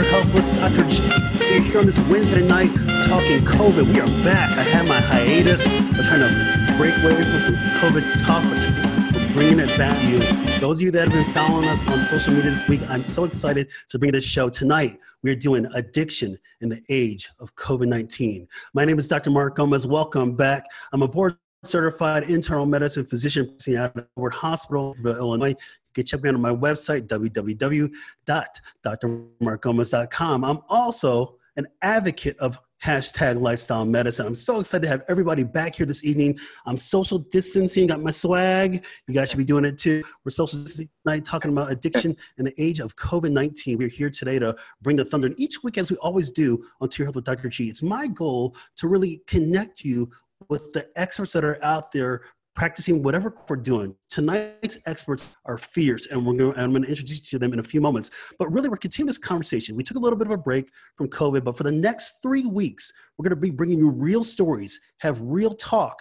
of Health with Dr. Here on this Wednesday night talking COVID. We are back. I had my hiatus. We're trying to break away from some COVID talk, but we're bringing it back to you. Those of you that have been following us on social media this week, I'm so excited to bring this show tonight. We're doing addiction in the age of COVID 19. My name is Dr. Mark Gomez. Welcome back. I'm a board certified internal medicine physician at Edward Hospital, Illinois. Check me out on my website, www.drmarkgomez.com. I'm also an advocate of hashtag lifestyle medicine. I'm so excited to have everybody back here this evening. I'm social distancing, got my swag. You guys should be doing it too. We're social distancing tonight talking about addiction in the age of COVID-19. We're here today to bring the thunder. And each week, as we always do on To Your Health with Dr. G, it's my goal to really connect you with the experts that are out there practicing whatever we're doing. Tonight's experts are fierce, and we're going. I'm going to introduce you to them in a few moments. But really, we're continuing this conversation. We took a little bit of a break from COVID, but for the next three weeks, we're going to be bringing you real stories, have real talk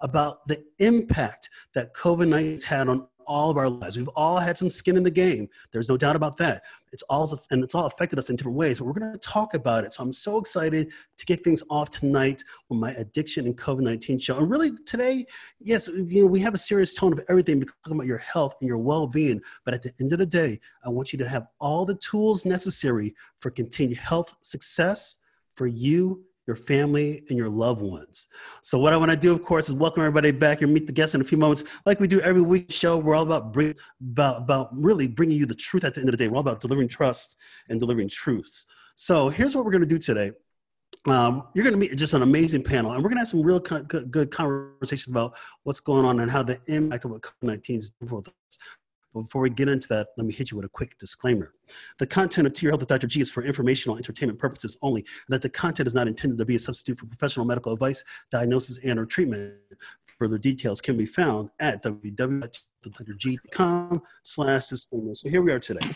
about the impact that COVID 19 has had on all of our lives. We've all had some skin in the game. There's no doubt about that. It's all and it's all affected us in different ways. But we're going to talk about it. So I'm so excited to kick things off tonight with my addiction and COVID-19 show. And really today, yes, you know, we have a serious tone of everything. We're talking about your health and your well-being. But at the end of the day, I want you to have all the tools necessary for continued health success for you your family, and your loved ones. So, what I want to do, of course, is welcome everybody back and meet the guests in a few moments. Like we do every week show, we're all about bring, about about really bringing you the truth at the end of the day. We're all about delivering trust and delivering truths. So, here's what we're going to do today. Um, you're going to meet just an amazing panel, and we're going to have some real co- good conversation about what's going on and how the impact of what COVID-19 is doing for us. Before we get into that, let me hit you with a quick disclaimer. The content of To Health with Dr. G is for informational entertainment purposes only, and that the content is not intended to be a substitute for professional medical advice, diagnosis, and or treatment. Further details can be found at www.drg.com slash disclaimer. So here we are today.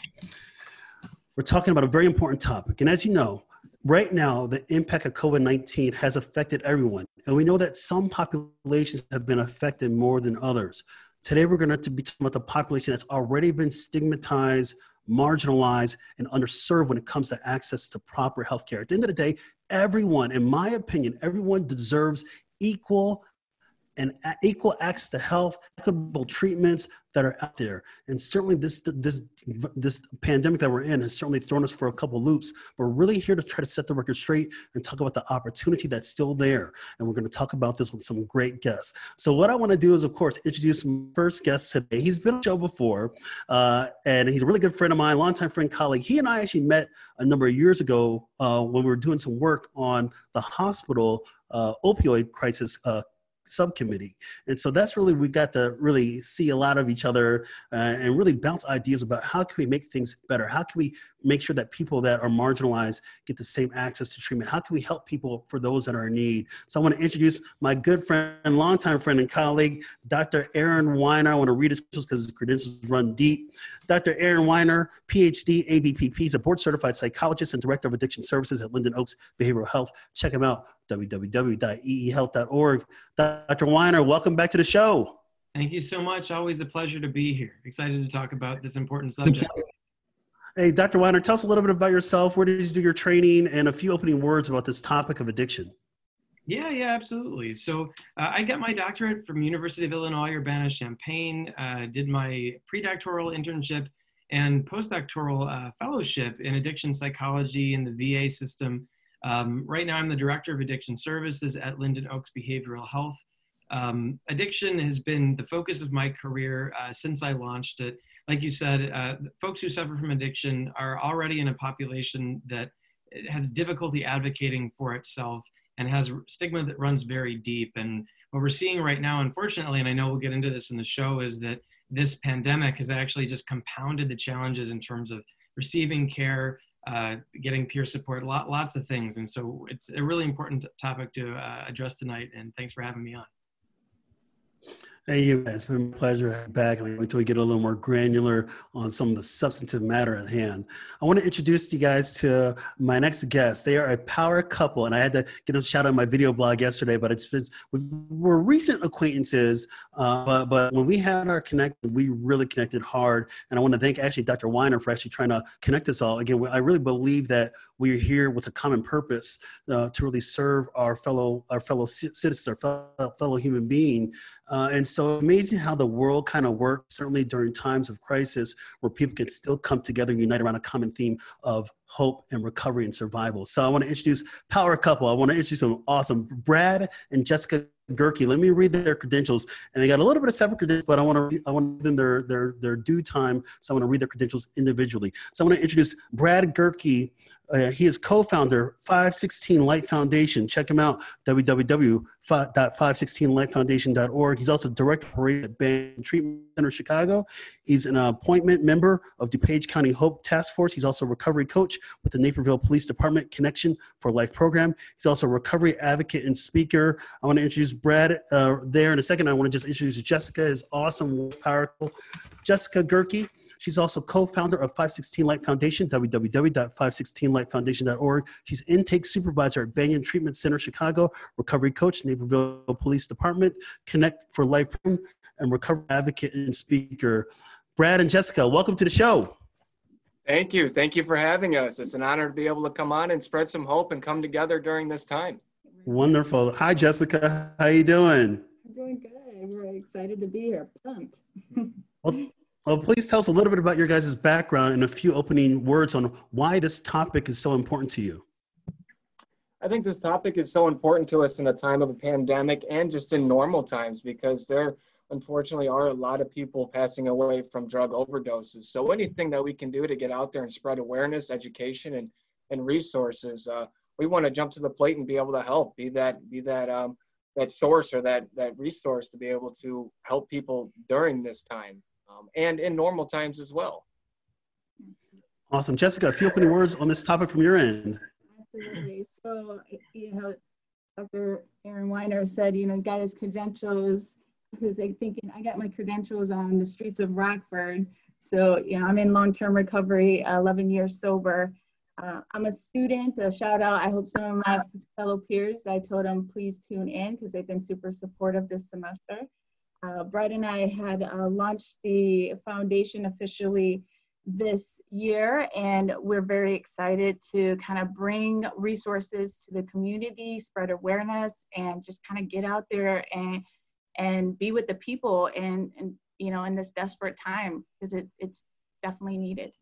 We're talking about a very important topic. And as you know, right now, the impact of COVID 19 has affected everyone. And we know that some populations have been affected more than others. Today, we're going to be talking about the population that's already been stigmatized, marginalized, and underserved when it comes to access to proper health care. At the end of the day, everyone, in my opinion, everyone deserves equal and equal access to health, equitable treatments that are out there. And certainly this this this pandemic that we're in has certainly thrown us for a couple loops. We're really here to try to set the record straight and talk about the opportunity that's still there. And we're going to talk about this with some great guests. So what I want to do is, of course, introduce my first guest today. He's been on the show before, uh, and he's a really good friend of mine, longtime friend, colleague. He and I actually met a number of years ago uh, when we were doing some work on the hospital uh, opioid crisis uh, subcommittee. And so that's really, we got to really see a lot of each other uh, and really bounce ideas about how can we make things better? How can we make sure that people that are marginalized get the same access to treatment? How can we help people for those that are in need? So I want to introduce my good friend, longtime friend and colleague, Dr. Aaron Weiner. I want to read his credentials because his credentials run deep. Dr. Aaron Weiner, PhD, ABPP. is a board certified psychologist and director of addiction services at Linden Oaks Behavioral Health. Check him out, www.eehealth.org. Dr. Weiner, welcome back to the show. Thank you so much. Always a pleasure to be here. Excited to talk about this important subject. Hey, Dr. Weiner, tell us a little bit about yourself. Where did you do your training and a few opening words about this topic of addiction? Yeah, yeah, absolutely. So uh, I got my doctorate from University of Illinois Urbana-Champaign, uh, did my pre-doctoral internship and postdoctoral uh, fellowship in addiction psychology in the VA system. Um, right now, I'm the director of addiction services at Linden Oaks Behavioral Health. Um, addiction has been the focus of my career uh, since I launched it like you said, uh, folks who suffer from addiction are already in a population that has difficulty advocating for itself and has stigma that runs very deep. And what we're seeing right now, unfortunately, and I know we'll get into this in the show, is that this pandemic has actually just compounded the challenges in terms of receiving care, uh, getting peer support, lot, lots of things. And so it's a really important topic to uh, address tonight. And thanks for having me on. Hey, you. It's been a pleasure to have back. And until we get a little more granular on some of the substantive matter at hand, I want to introduce you guys to my next guest. They are a power couple, and I had to get a shout out my video blog yesterday. But it's, it's we're recent acquaintances, uh, but but when we had our connect, we really connected hard. And I want to thank actually Dr. Weiner for actually trying to connect us all. Again, I really believe that we're here with a common purpose uh, to really serve our fellow our fellow citizens, our fellow, fellow human being. Uh, and so amazing how the world kind of works, certainly during times of crisis, where people can still come together and unite around a common theme of hope and recovery and survival. So I want to introduce Power Couple. I want to introduce some awesome Brad and Jessica Gerke. Let me read their credentials, and they got a little bit of separate credentials, but I want to I want to give them their their their due time, so I want to read their credentials individually. So I want to introduce Brad Gerke. Uh, he is co-founder 516 Light Foundation. Check him out www.516lightfoundation.org. He's also director at Banyan Treatment Center Chicago. He's an appointment member of DuPage County Hope Task Force. He's also a recovery coach with the Naperville Police Department Connection for Life program. He's also a recovery advocate and speaker. I want to introduce Brad uh, there in a second. I want to just introduce Jessica, is awesome, powerful. Jessica Gerke. She's also co-founder of 516 Light Foundation, www.516lightfoundation.org. She's intake supervisor at Banyan Treatment Center, Chicago, recovery coach, Naperville Police Department, Connect for Life, and recovery advocate and speaker. Brad and Jessica, welcome to the show. Thank you. Thank you for having us. It's an honor to be able to come on and spread some hope and come together during this time. Wonderful. Hi, Jessica. How are you doing? I'm doing good. We're excited to be here. Pumped. well, well, please tell us a little bit about your guys' background and a few opening words on why this topic is so important to you. I think this topic is so important to us in a time of a pandemic and just in normal times because there unfortunately are a lot of people passing away from drug overdoses. So anything that we can do to get out there and spread awareness, education, and and resources, uh, we want to jump to the plate and be able to help. Be that be that um, that source or that that resource to be able to help people during this time um, and in normal times as well. Awesome. Jessica, a few opening words on this topic from your end. Absolutely. So, you know, Dr. Aaron Weiner said, you know, got his credentials. He was like thinking, I got my credentials on the streets of Rockford. So, you know, I'm in long term recovery, 11 years sober. Uh, I'm a student. A shout out. I hope some of my fellow peers, I told them please tune in because they've been super supportive this semester. Uh, Brad and I had uh, launched the foundation officially this year, and we're very excited to kind of bring resources to the community, spread awareness, and just kind of get out there and and be with the people and and you know in this desperate time because it, it's definitely needed.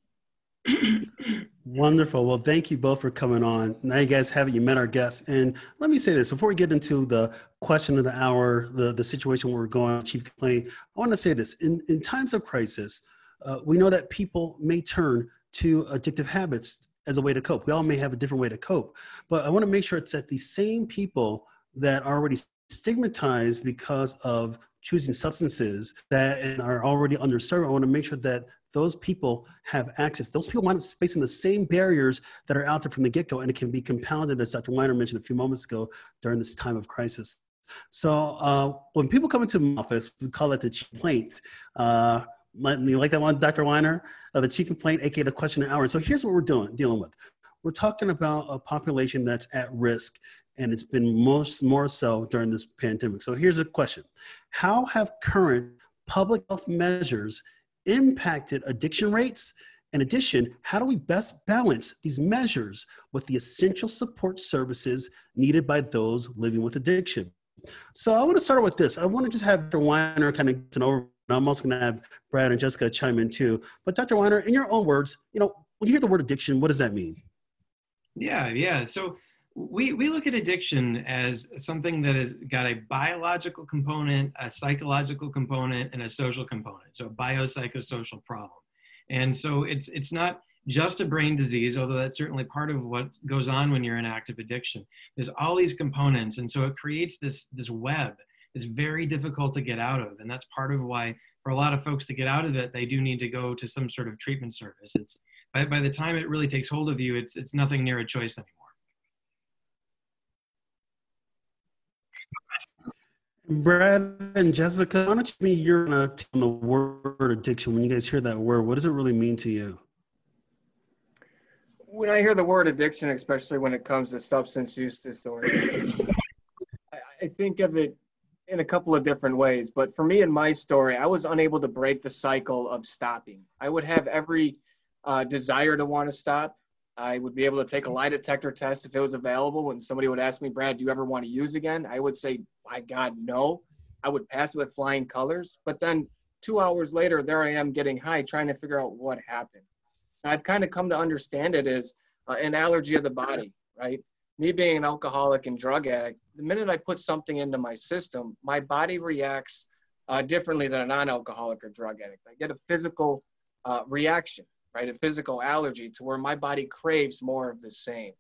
Wonderful. Well, thank you both for coming on. Now you guys have it. You met our guests. And let me say this before we get into the question of the hour, the, the situation where we're going, chief complaint, I want to say this. In, in times of crisis, uh, we know that people may turn to addictive habits as a way to cope. We all may have a different way to cope. But I want to make sure it's that the same people that are already stigmatized because of choosing substances that are already underserved. I want to make sure that those people have access. Those people might be facing the same barriers that are out there from the get go, and it can be compounded, as Dr. Weiner mentioned a few moments ago, during this time of crisis. So uh, when people come into my office, we call it the complaint. Uh, you like that one, Dr. Weiner? Uh, the chief complaint, aka the question of hour. So here's what we're doing, dealing with. We're talking about a population that's at risk, and it's been most more so during this pandemic. So here's a question: How have current public health measures impacted addiction rates? In addition, how do we best balance these measures with the essential support services needed by those living with addiction? So I want to start with this. I want to just have Dr. Weiner kind of to over. I'm also going to have Brad and Jessica chime in too. But Dr. Weiner, in your own words, you know, when you hear the word addiction, what does that mean? Yeah, yeah. So we, we look at addiction as something that has got a biological component, a psychological component, and a social component. So a biopsychosocial problem. And so it's it's not just a brain disease, although that's certainly part of what goes on when you're in active addiction. There's all these components, and so it creates this this web. It's very difficult to get out of, and that's part of why for a lot of folks to get out of it, they do need to go to some sort of treatment service. It's by, by the time it really takes hold of you, it's it's nothing near a choice anymore. Brad and Jessica, why don't you be your on the word addiction? When you guys hear that word, what does it really mean to you? When I hear the word addiction, especially when it comes to substance use disorder, I think of it in a couple of different ways. But for me in my story, I was unable to break the cycle of stopping. I would have every uh, desire to want to stop. I would be able to take a lie detector test if it was available. When somebody would ask me, Brad, do you ever want to use again? I would say, my God, no. I would pass with flying colors. But then two hours later, there I am getting high, trying to figure out what happened. And I've kind of come to understand it as uh, an allergy of the body, right? Me being an alcoholic and drug addict, the minute I put something into my system, my body reacts uh, differently than a non alcoholic or drug addict. I get a physical uh, reaction right? A physical allergy to where my body craves more of the same.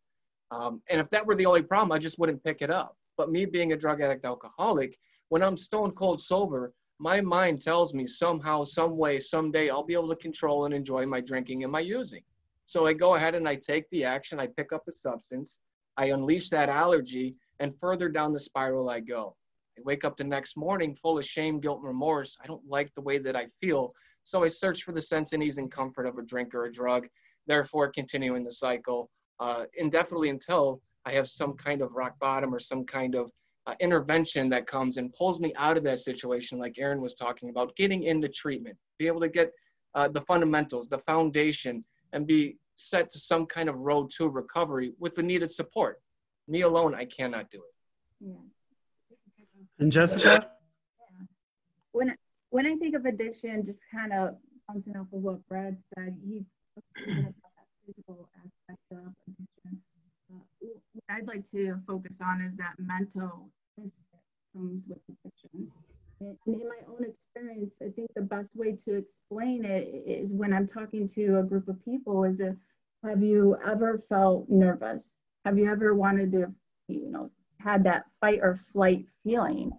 Um, and if that were the only problem, I just wouldn't pick it up. But me being a drug addict alcoholic, when I'm stone cold sober, my mind tells me somehow, some way, someday I'll be able to control and enjoy my drinking and my using. So I go ahead and I take the action, I pick up a substance, I unleash that allergy, and further down the spiral I go. I wake up the next morning full of shame, guilt, and remorse. I don't like the way that I feel. So I search for the sense and ease and comfort of a drink or a drug, therefore continuing the cycle uh, indefinitely until I have some kind of rock bottom or some kind of uh, intervention that comes and pulls me out of that situation, like Aaron was talking about, getting into treatment, be able to get uh, the fundamentals, the foundation, and be set to some kind of road to recovery with the needed support. Me alone, I cannot do it. Yeah. And Jessica? Yeah. When when I think of addiction, just kind of bouncing off of what Brad said, he about that physical aspect of addiction. Uh, what I'd like to focus on is that mental comes with addiction. And in my own experience, I think the best way to explain it is when I'm talking to a group of people is a, have you ever felt nervous? Have you ever wanted to, you know, had that fight or flight feeling?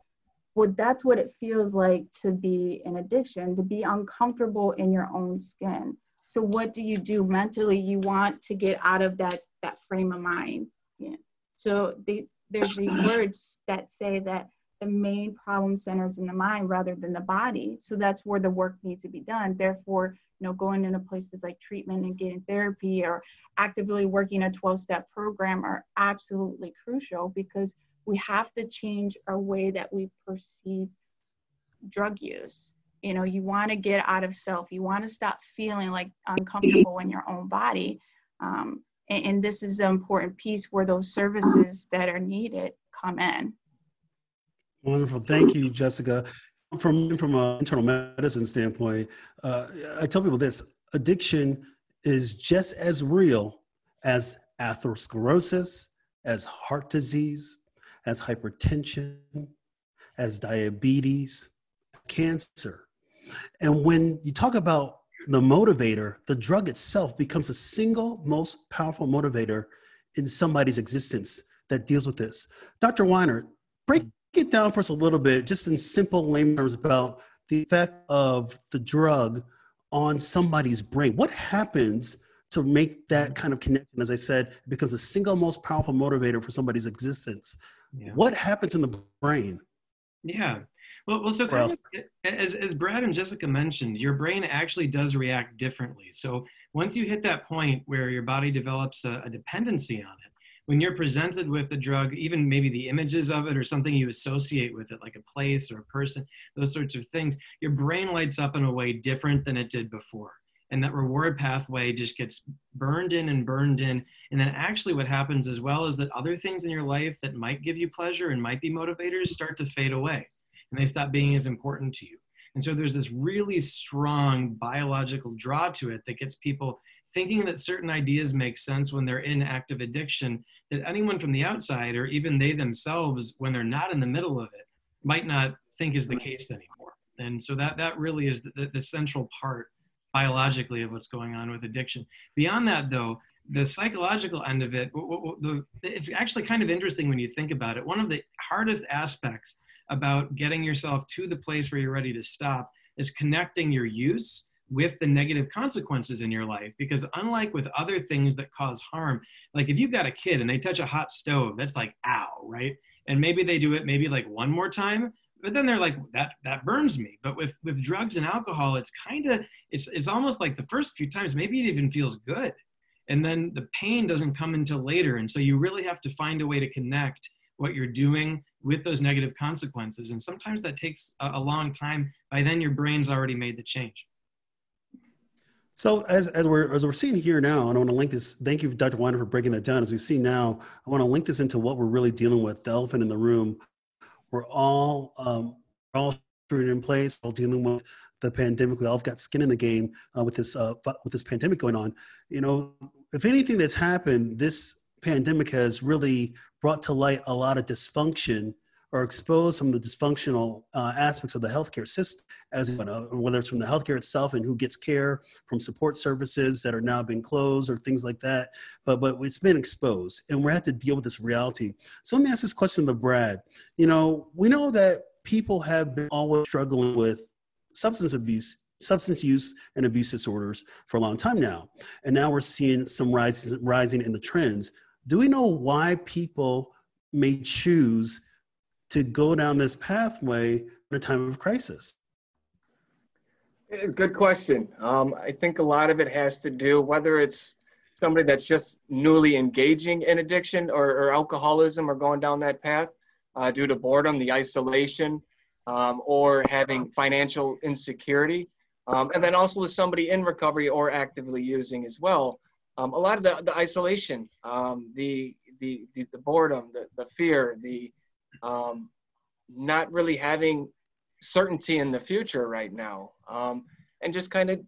Well that's what it feels like to be in addiction to be uncomfortable in your own skin. So what do you do mentally? You want to get out of that that frame of mind. Yeah. so the, there's these words that say that the main problem centers in the mind rather than the body. So that's where the work needs to be done. Therefore you know going into places like treatment and getting therapy or actively working a 12-step program are absolutely crucial because we have to change our way that we perceive drug use. You know you want to get out of self. You want to stop feeling like uncomfortable in your own body. Um, and, and, this is the important piece where those services that are needed come in. Wonderful. Thank you jessica. From from an internal medicine standpoint uh, i tell people this addiction is just as real as atherosclerosis as heart disease as hypertension, as diabetes, cancer. And when you talk about the motivator, the drug itself becomes the single most powerful motivator in somebody's existence that deals with this. Dr. Weiner, break it down for us a little bit, just in simple layman terms, about the effect of the drug on somebody's brain. What happens to make that kind of connection? As I said, it becomes the single most powerful motivator for somebody's existence. Yeah. What happens in the brain? Yeah. Well, well so kind of, as, as Brad and Jessica mentioned, your brain actually does react differently. So once you hit that point where your body develops a, a dependency on it, when you're presented with the drug, even maybe the images of it or something you associate with it, like a place or a person, those sorts of things, your brain lights up in a way different than it did before and that reward pathway just gets burned in and burned in. And then actually what happens as well is that other things in your life that might give you pleasure and might be motivators start to fade away and they stop being as important to you. And so there's this really strong biological draw to it that gets people thinking that certain ideas make sense when they're in active addiction that anyone from the outside or even they themselves when they're not in the middle of it might not think is the case anymore. And so that that really is the, the central part biologically of what's going on with addiction. Beyond that, though, the psychological end of it, it's actually kind of interesting when you think about it. One of the hardest aspects about getting yourself to the place where you're ready to stop is connecting your use with the negative consequences in your life. Because unlike with other things that cause harm, like if you've got a kid and they touch a hot stove, that's like, ow, right? And maybe they do it maybe like one more time, but then they're like that that burns me but with with drugs and alcohol it's kind of it's it's almost like the first few times maybe it even feels good and then the pain doesn't come until later and so you really have to find a way to connect what you're doing with those negative consequences and sometimes that takes a, a long time by then your brain's already made the change so as, as we're as we're seeing here now, and I want to link this. Thank you, Dr. Weiner, for breaking that down. As we see now, I want to link this into what we're really dealing with. The elephant in the room. We're all um, we're all in place, all dealing with the pandemic. We all got skin in the game uh, with this uh, with this pandemic going on. You know, if anything that's happened, this pandemic has really brought to light a lot of dysfunction or expose some of the dysfunctional uh, aspects of the healthcare system, as you know, whether it's from the healthcare itself and who gets care from support services that are now being closed or things like that. But but it's been exposed, and we have to deal with this reality. So let me ask this question to Brad. You know, we know that people have been always struggling with substance abuse substance use and abuse disorders for a long time now. And now we're seeing some rises, rising in the trends. Do we know why people may choose to go down this pathway in a time of crisis? Good question. Um, I think a lot of it has to do whether it's somebody that's just newly engaging in addiction or, or alcoholism or going down that path uh, due to boredom, the isolation, um, or having financial insecurity. Um, and then also with somebody in recovery or actively using as well. Um, a lot of the, the isolation, um, the, the, the, the, boredom, the, the fear, the um, not really having certainty in the future right now, um, and just kind of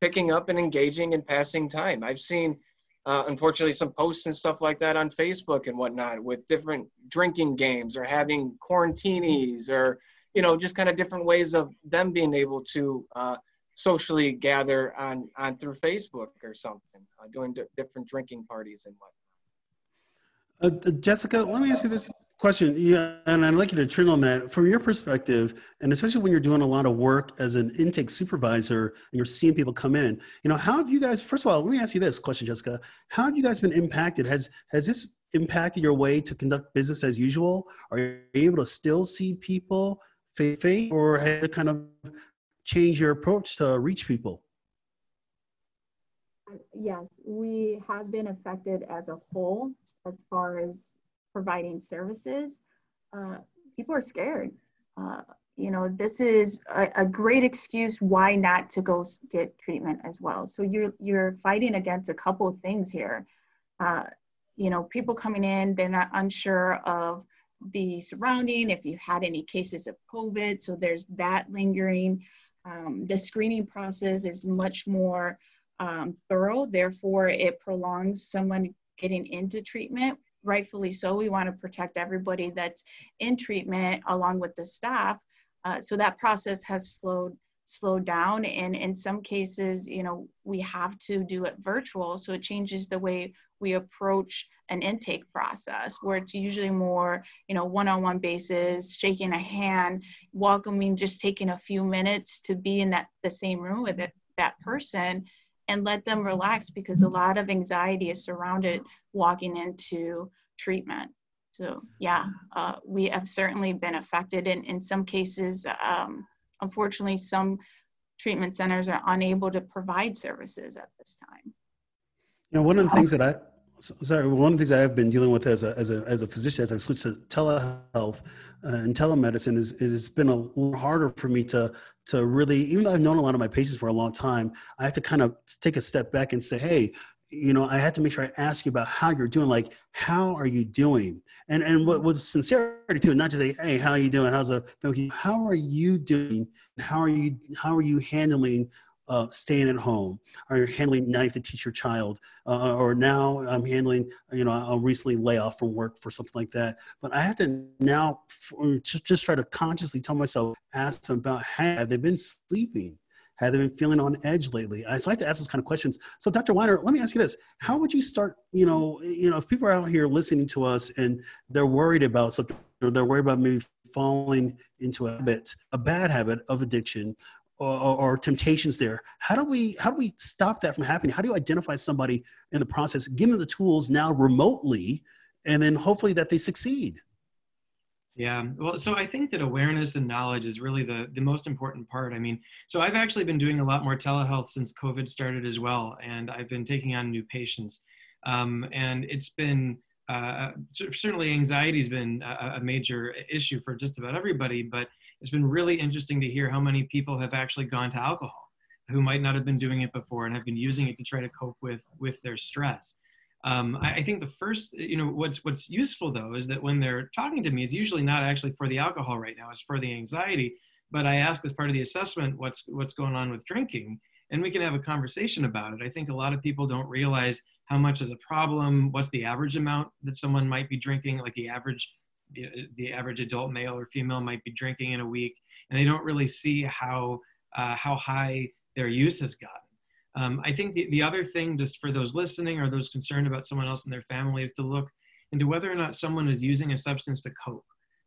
picking up and engaging and passing time. I've seen, uh, unfortunately, some posts and stuff like that on Facebook and whatnot with different drinking games or having quarantinis or you know just kind of different ways of them being able to uh, socially gather on on through Facebook or something, uh, doing d- different drinking parties and whatnot. Uh, uh, Jessica, let me ask you this question. Yeah, and I'd like you to turn on that from your perspective, and especially when you're doing a lot of work as an intake supervisor and you're seeing people come in. You know, how have you guys? First of all, let me ask you this question, Jessica. How have you guys been impacted? Has has this impacted your way to conduct business as usual? Are you able to still see people face to face, or has it kind of change your approach to reach people? Yes, we have been affected as a whole as far as providing services, uh, people are scared. Uh, you know, this is a, a, great excuse why not to go get treatment as well. So you're you're fighting against a couple of things here. Uh, you know, people coming in, they're not unsure of the surrounding, if you had any cases of COVID. So there's that lingering. Um, the screening process is much more um, thorough, therefore, it prolongs someone getting into treatment rightfully so we want to protect everybody that's in treatment along with the staff uh, so that process has slowed slowed down. And in some cases you know we have to do it virtual so it changes the way we approach an intake process where it's usually more you know one-on-one basis shaking a hand welcoming just taking a few minutes to be in that the same room with it, that person and let them relax because a lot of anxiety is surrounded walking into treatment. So yeah, uh, we have certainly been affected. And in some cases, um, unfortunately, some treatment centers are unable to provide services at this time. You know, one of the things that I sorry, one of the things I have been dealing with as a as a as a physician as I switched to telehealth uh, and telemedicine is, is it's been a little harder for me to to really even though I've known a lot of my patients for a long time, I have to kind of take a step back and say, hey, you know, I had to make sure I ask you about how you're doing. Like, how are you doing? And and what with sincerity too, not just say, hey, how are you doing? How's the how are you doing? How are you how are you handling uh, staying at home? Are you handling now you have to teach your child? Uh, or now I'm handling, you know, I'll recently lay off from work for something like that. But I have to now just, just try to consciously tell myself, ask them about, have they been sleeping? Have they been feeling on edge lately? I, so I like to ask those kind of questions. So Dr. Weiner, let me ask you this. How would you start, you know, you know, if people are out here listening to us and they're worried about something, or they're worried about maybe falling into a habit, a bad habit of addiction, or, or, temptations there how do we how do we stop that from happening how do you identify somebody in the process give them the tools now remotely and then hopefully that they succeed Yeah, well, so I think that awareness and knowledge is really the, the most important part. I mean, so I've actually been doing a lot more telehealth since COVID started as well, and I've been taking on new patients. Um, and it's been uh, certainly anxiety has been a, a, major issue for just about everybody, but it's been really interesting to hear how many people have actually gone to alcohol who might not have been doing it before and have been using it to try to cope with with their stress. Um, I, I, think the first, you know, what's what's useful though is that when they're talking to me, it's usually not actually for the alcohol right now; it's for the anxiety. But I ask as part of the assessment, what's what's going on with drinking, and we can have a conversation about it. I think a lot of people don't realize how much is a problem. What's the average amount that someone might be drinking? Like the average, the average adult male or female might be drinking in a week, and they don't really see how uh, how high their use has gotten. Um, I think the, the other thing, just for those listening or those concerned about someone else in their family, is to look into whether or not someone is using a substance to cope.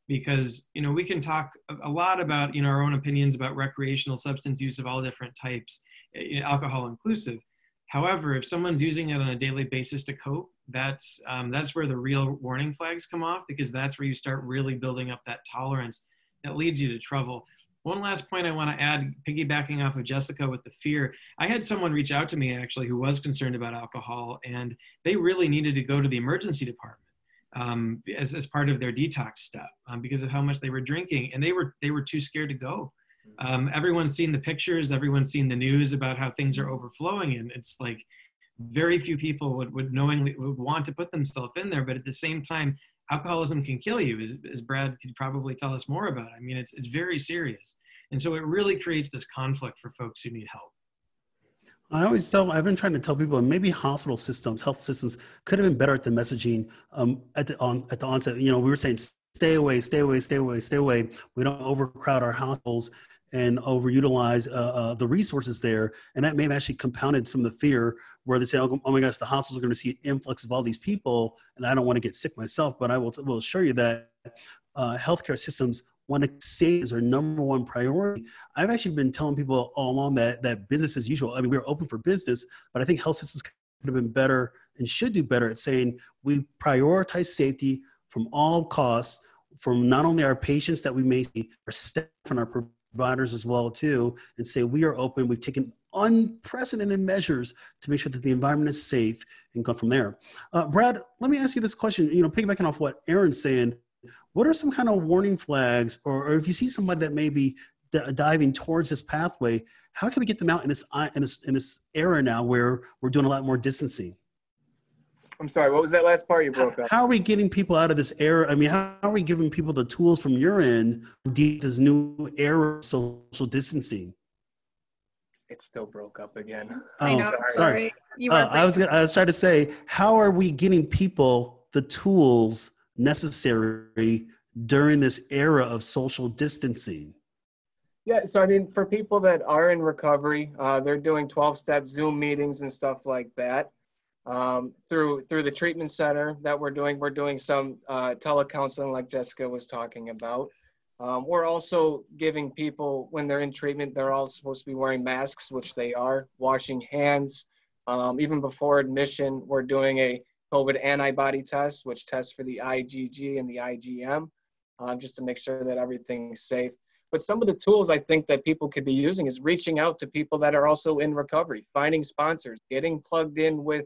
Because you know we can talk a lot about you know our own opinions about recreational substance use of all different types, eh, alcohol inclusive. However, if someone's using it on a daily basis to cope, that's um, that's where the real warning flags come off because that's where you start really building up that tolerance that leads you to trouble. One last point I want to add, piggybacking off of Jessica with the fear. I had someone reach out to me actually who was concerned about alcohol, and they really needed to go to the emergency department um, as, as part of their detox step um, because of how much they were drinking, and they were they were too scared to go. Um, everyone's seen the pictures, everyone's seen the news about how things are overflowing, and it's like very few people would, would knowingly would want to put themselves in there, but at the same time, alcoholism can kill you, as, as Brad could probably tell us more about. I mean, it's, it's very serious. And so it really creates this conflict for folks who need help. I always tell, I've been trying to tell people maybe hospital systems, health systems could have been better at the messaging um, at, the, on, at the onset. You know, we were saying, stay away, stay away, stay away, stay away. We don't overcrowd our hospitals and overutilize uh, uh, the resources there. And that may have actually compounded some of the fear where they say, oh, oh my gosh, the hospitals are going to see an influx of all these people, and I don't want to get sick myself. But I will, will assure you that uh, healthcare systems want to save as their number one priority. I've actually been telling people all along that that business as usual. I mean, we're open for business, but I think health systems could have been better and should do better at saying we prioritize safety from all costs from not only our patients that we may see, our staff and our providers as well too, and say we are open. We've taken unprecedented measures to make sure that the environment is safe and go from there. Uh, Brad, let me ask you this question. You know, piggybacking off what Aaron's saying, what are some kind of warning flags, or, or if you see somebody that may be d- diving towards this pathway, how can we get them out in this in this in this era now where we're doing a lot more distancing? I'm sorry, what was that last part you broke up? How are we getting people out of this era? I mean, how are we giving people the tools from your end to deal this new era of social distancing? It still broke up again. Oh, I know. Sorry. sorry. You uh, I was gonna, I was trying to say, how are we getting people the tools necessary during this era of social distancing? Yeah, so I mean, for people that are in recovery, uh, they're doing 12-step Zoom meetings and stuff like that. Um, through through the treatment center that we're doing, we're doing some uh, telecounseling, like Jessica was talking about. Um, we're also giving people, when they're in treatment, they're all supposed to be wearing masks, which they are, washing hands. Um, even before admission, we're doing a COVID antibody test, which tests for the IgG and the IgM, um, just to make sure that everything's safe. But some of the tools I think that people could be using is reaching out to people that are also in recovery, finding sponsors, getting plugged in with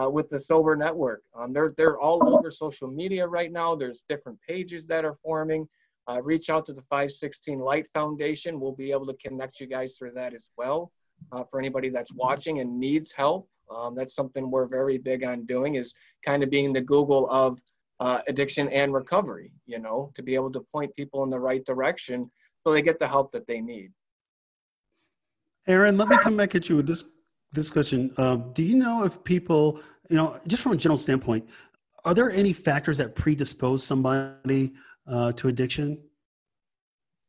uh, with the Sober Network. Um, they're they're all over social media right now. There's different pages that are forming uh, reach out to the 516 Light Foundation. We'll be able to connect you guys through that as well. Uh, for anybody that's watching and needs help, um, that's something we're very big on doing is kind of being the Google of uh, addiction and recovery, you know, to be able to point people in the right direction so they get the help that they need. Aaron, let me come back at you with this this question. Um, do you know if people, you know, just from a general standpoint, are there any factors that predispose somebody uh, to addiction?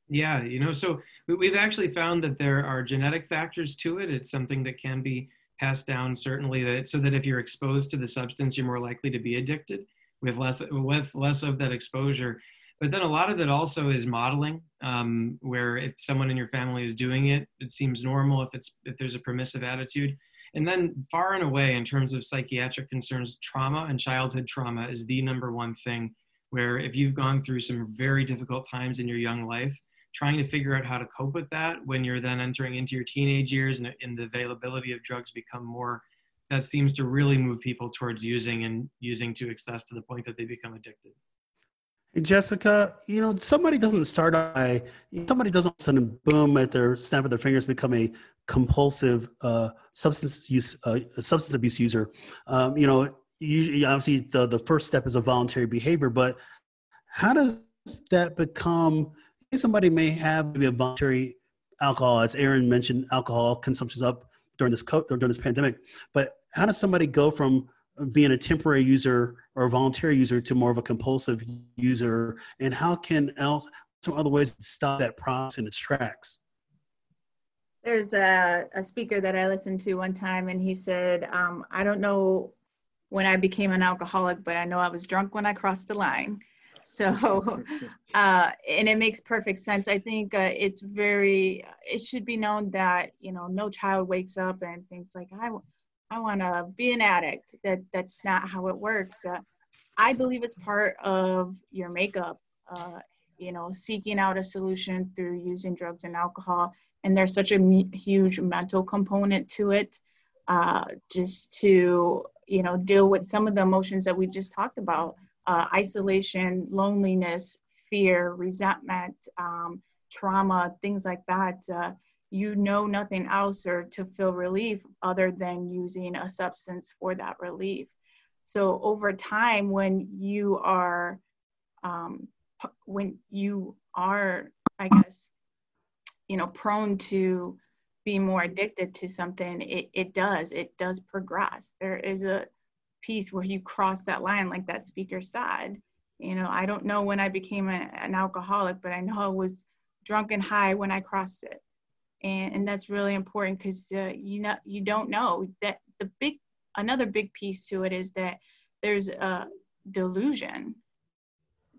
Yeah, you know, so we've actually found that there are genetic factors to it. It's something that can be passed down, certainly, that so that if you're exposed to the substance, you're more likely to be addicted with less with less of that exposure. But then a lot of it also is modeling, um, where if someone in your family is doing it, it seems normal. If it's if there's a permissive attitude, and then far and away in terms of psychiatric concerns, trauma and childhood trauma is the number one thing where if you've gone through some very difficult times in your young life, trying to figure out how to cope with that when you're then entering into your teenage years and, and the availability of drugs become more that seems to really move people towards using and using to excess to the point that they become addicted. Hey, Jessica, you know, somebody doesn't start by, somebody doesn't sudden boom at their snap of their fingers become a compulsive uh, substance use, uh, substance abuse user. Um, you know, usually, obviously, the the first step is a voluntary behavior, but how does that become? Somebody may have maybe a voluntary alcohol, as Aaron mentioned, alcohol consumption is up during this during this pandemic. But how does somebody go from being a temporary user or a voluntary user to more of a compulsive user, and how can else some other ways to stop that process in its tracks? There's a, a speaker that I listened to one time, and he said, um, "I don't know when I became an alcoholic, but I know I was drunk when I crossed the line." So, uh, and it makes perfect sense. I think uh, it's very, it should be known that, you know, no child wakes up and thinks like, I, I want to be an addict. That That's not how it works. Uh, I believe it's part of your makeup, uh, you know, seeking out a solution through using drugs and alcohol. And there's such a huge mental component to it, uh, just to, you know, deal with some of the emotions that we just talked about uh, isolation, loneliness, fear, resentment, um, trauma, things like that, uh, you know nothing else or to feel relief other than using a substance for that relief. So over time, when you are, um, when you are, I guess, you know, prone to be more addicted to something, it, it does, it does progress. There is a, piece where you cross that line like that speaker said you know i don't know when i became a, an alcoholic but i know i was drunk and high when i crossed it and, and that's really important because uh, you know you don't know that the big another big piece to it is that there's a delusion.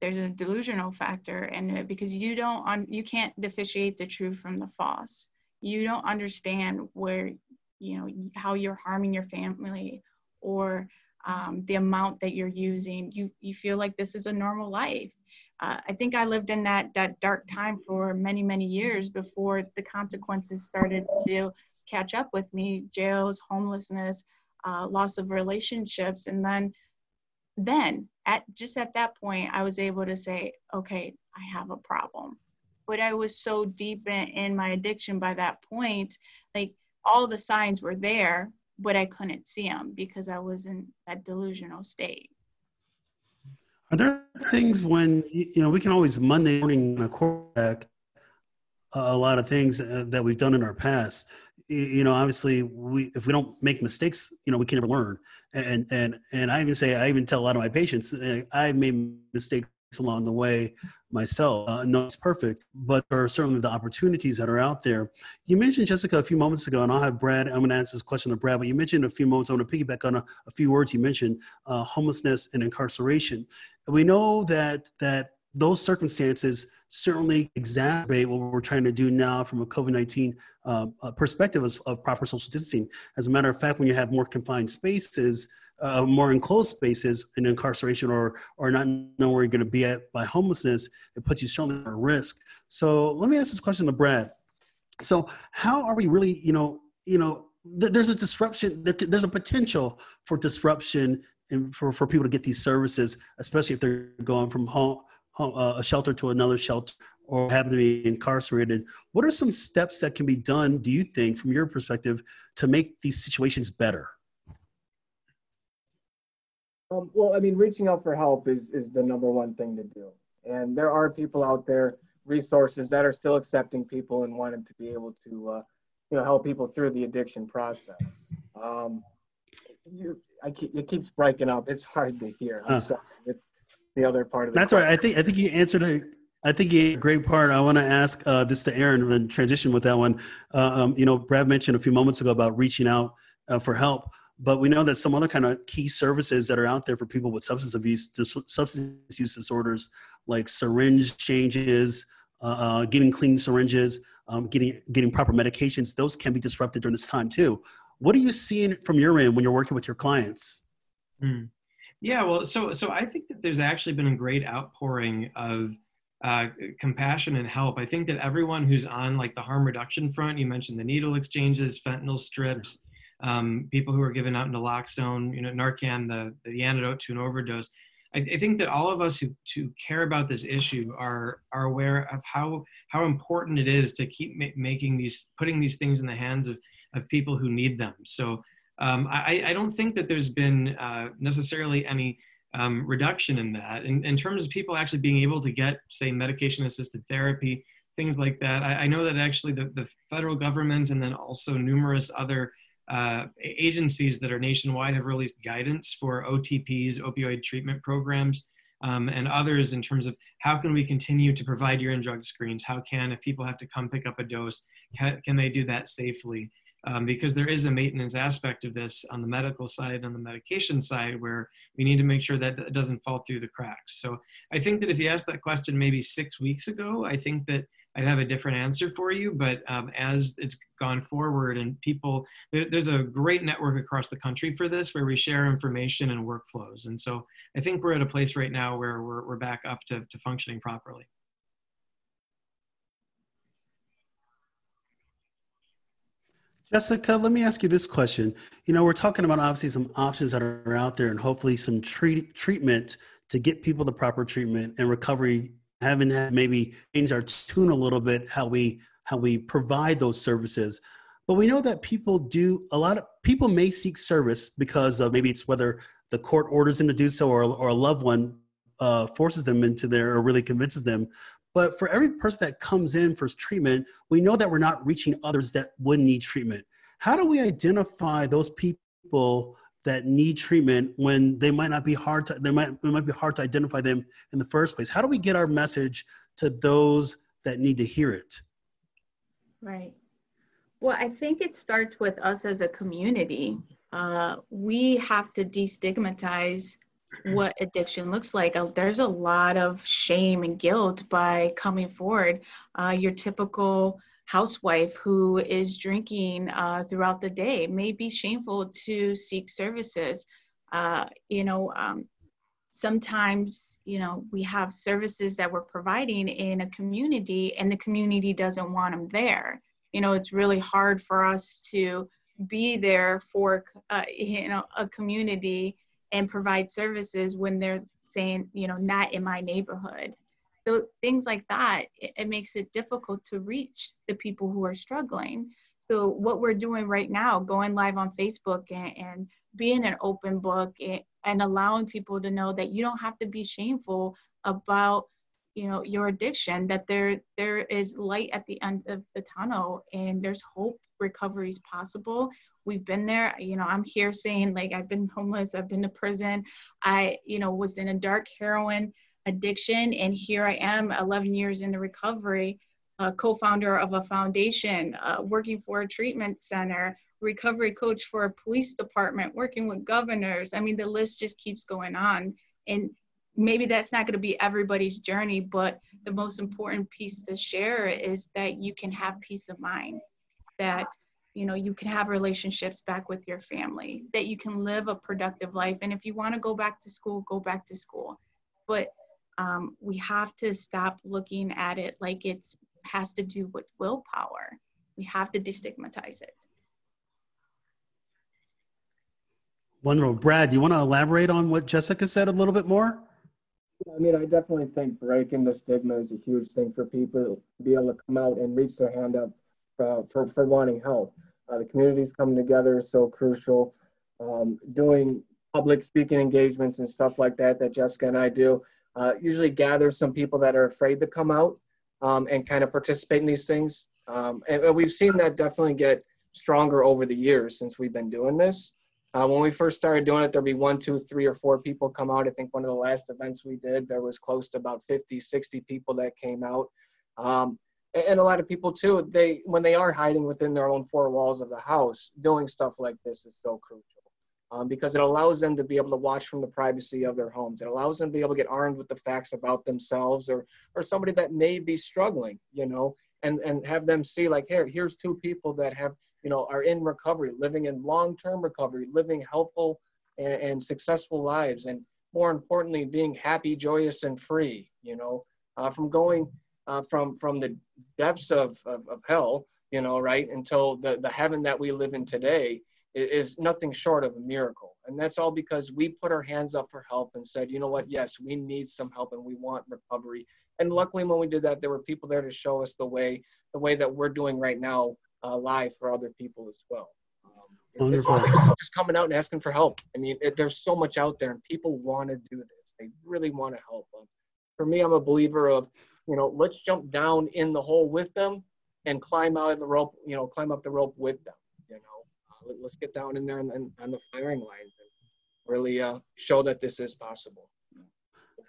There's a delusional factor and because you don't on you can't differentiate the true from the false. You don't understand where you know how you're harming your family or um, the amount that you're using. You you feel like this is a normal life uh, i think i lived in that that dark time for many many years before the consequences started to catch up with me jails homelessness uh, loss of relationships and then then at just at that point i was able to say okay i have a problem but i was so deep in, in my addiction by that point like all the signs were there but I couldn't see them because I was in that delusional state. There are there things when you know we can always Monday morning a quarterback a lot of things uh, that we've done in our past? You know, obviously, we if we don't make mistakes, you know, we can never learn. And and and I even say I even tell a lot of my patients uh, I've made mistakes along the way myself. Uh, no, it's perfect, but there are certainly the opportunities that are out there. You mentioned Jessica a few moments ago, and I'll have Brad. I'm going to answer this question to Brad, but you mentioned a few moments. I want to piggyback on a, a few words you mentioned: uh, homelessness and incarceration. We know that that those circumstances certainly exacerbate what we're trying to do now from a COVID 19 uh, perspective of, of proper social distancing. As a matter of fact, when you have more confined spaces, uh, more enclosed spaces in incarceration or or not know where you're going to be at by homelessness, it puts you certainly at risk. So let me ask this question to Brad. So how are we really, you know, you know, th- there's a disruption. There, there's a potential for disruption and for, for people to get these services, especially if they're going from home, home uh, a shelter to another shelter or happen to be incarcerated. What are some steps that can be done, do you think, from your perspective, to make these situations better? Um, well, I mean, reaching out for help is, is the number one thing to do. And there are people out there, resources that are still accepting people and wanting to be able to, uh, you know, help people through the addiction process. Um, you, I keep, it keeps breaking up. It's hard to hear. I'm sorry. It's the other part of the That's question. right. I think I think you answered a I think you a great part. I want to ask uh, this to Aaron and transition with that one. Uh, um, you know, Brad mentioned a few moments ago about reaching out uh, for help but we know that some other kind of key services that are out there for people with substance abuse substance use disorders like syringe exchanges uh, uh, getting clean syringes um, getting getting proper medications those can be disrupted during this time too what are you seeing from your end when you're working with your clients mm. Yeah, well, so so I think that there's actually been a great outpouring of uh, compassion and help. I think that everyone who's on like the harm reduction front, you mentioned the needle exchanges, fentanyl strips, um, people who are given out naloxone, you know, Narcan, the, the antidote to an overdose. I, I think that all of us who, who care about this issue are are aware of how how important it is to keep ma- making these putting these things in the hands of of people who need them. So um, I, I don't think that there's been uh, necessarily any um, reduction in that. In, in terms of people actually being able to get, say, medication assisted therapy, things like that, I, I know that actually the, the, federal government and then also numerous other uh, agencies that are nationwide have released guidance for OTPs, opioid treatment programs. Um, and others in terms of how can we continue to provide urine drug screens? How can, if people have to come pick up a dose, can, can they do that safely? um, because there is a maintenance aspect of this on the medical side, on the medication side, where we need to make sure that it doesn't fall through the cracks. So I think that if you asked that question maybe six weeks ago, I think that I'd have a different answer for you. But um, as it's gone forward and people, there, there's a great network across the country for this where we share information and workflows. And so I think we're at a place right now where we're, we're back up to, to functioning properly. Jessica, let me ask you this question. You know, we're talking about obviously some options that are out there and hopefully some treat, treatment to get people the proper treatment and recovery, having maybe change our tune a little bit, how we how we provide those services. But we know that people do a lot of people may seek service because of maybe it's whether the court orders them to do so or, or a loved one uh, forces them into there or really convinces them. But for every person that comes in for treatment, we know that we're not reaching others that would need treatment. How do we identify those people that need treatment when they might not be hard to they might it might be hard to identify them in the first place? How do we get our message to those that need to hear it? Right. Well, I think it starts with us as a community. Uh, we have to destigmatize what addiction looks like. Uh, there's a lot of shame and guilt by coming forward. Uh, your typical housewife who is drinking uh, throughout the day may be shameful to seek services. Uh, you know, um, sometimes, you know, we have services that we're providing in a community and the community doesn't want them there. You know, it's really hard for us to be there for, uh, you know, a community and provide services when they're saying, you know, not in my neighborhood. So things like that, it, it makes it difficult to reach the people who are struggling. So what we're doing right now, going live on Facebook and, and being an open book and, and allowing people to know that you don't have to be shameful about you know your addiction that there there is light at the end of the tunnel and there's hope recovery is possible we've been there you know i'm here saying like i've been homeless i've been to prison i you know was in a dark heroin addiction and here i am 11 years into recovery a co-founder of a foundation uh, working for a treatment center recovery coach for a police department working with governors. I mean the list just keeps going on. And maybe that's not going to be everybody's journey but the most important piece to share is that you can have peace of mind that you know you can have relationships back with your family that you can live a productive life. And if you want to go back to school go back to school. But um, we have to stop looking at it like it has to do with willpower we have to destigmatize it wonderful brad do you want to elaborate on what jessica said a little bit more I mean, I definitely think breaking the stigma is a huge thing for people to be able to come out and reach their hand up uh, for, for wanting help. Uh, the communities coming together is so crucial. Um, doing public speaking engagements and stuff like that that Jessica and I do uh, usually gather some people that are afraid to come out um, and kind of participate in these things. Um, and, and, we've seen that definitely get stronger over the years since we've been doing this. Uh, when we first started doing it, there'd be one, two, three, or four people come out. I think one of the last events we did, there was close to about 50, 60 people that came out. Um, and a lot of people too they when they are hiding within their own four walls of the house doing stuff like this is so crucial um, because it allows them to be able to watch from the privacy of their homes it allows them to be able to get armed with the facts about themselves or or somebody that may be struggling you know and and have them see like here here's two people that have you know are in recovery living in long-term recovery living helpful and, and successful lives and more importantly, being happy, joyous, and free. You know, uh, from going uh, from from the depths of, of, of hell, you know, right, until the the heaven that we live in today is, nothing short of a miracle. And that's all because we put our hands up for help and said, you know what, yes, we need some help and we want recovery. And luckily, when we did that, there were people there to show us the way, the way that we're doing right now, uh, live for other people as well. Wonderful. Just coming out and asking for help. I mean, it, there's so much out there, and people want to do this. They really want to help them. For me, I'm a believer of, you know, let's jump down in the hole with them and climb out of the rope. You know, climb up the rope with them. You know, uh, let's get down in there and, and on the firing line and really uh, show that this is possible.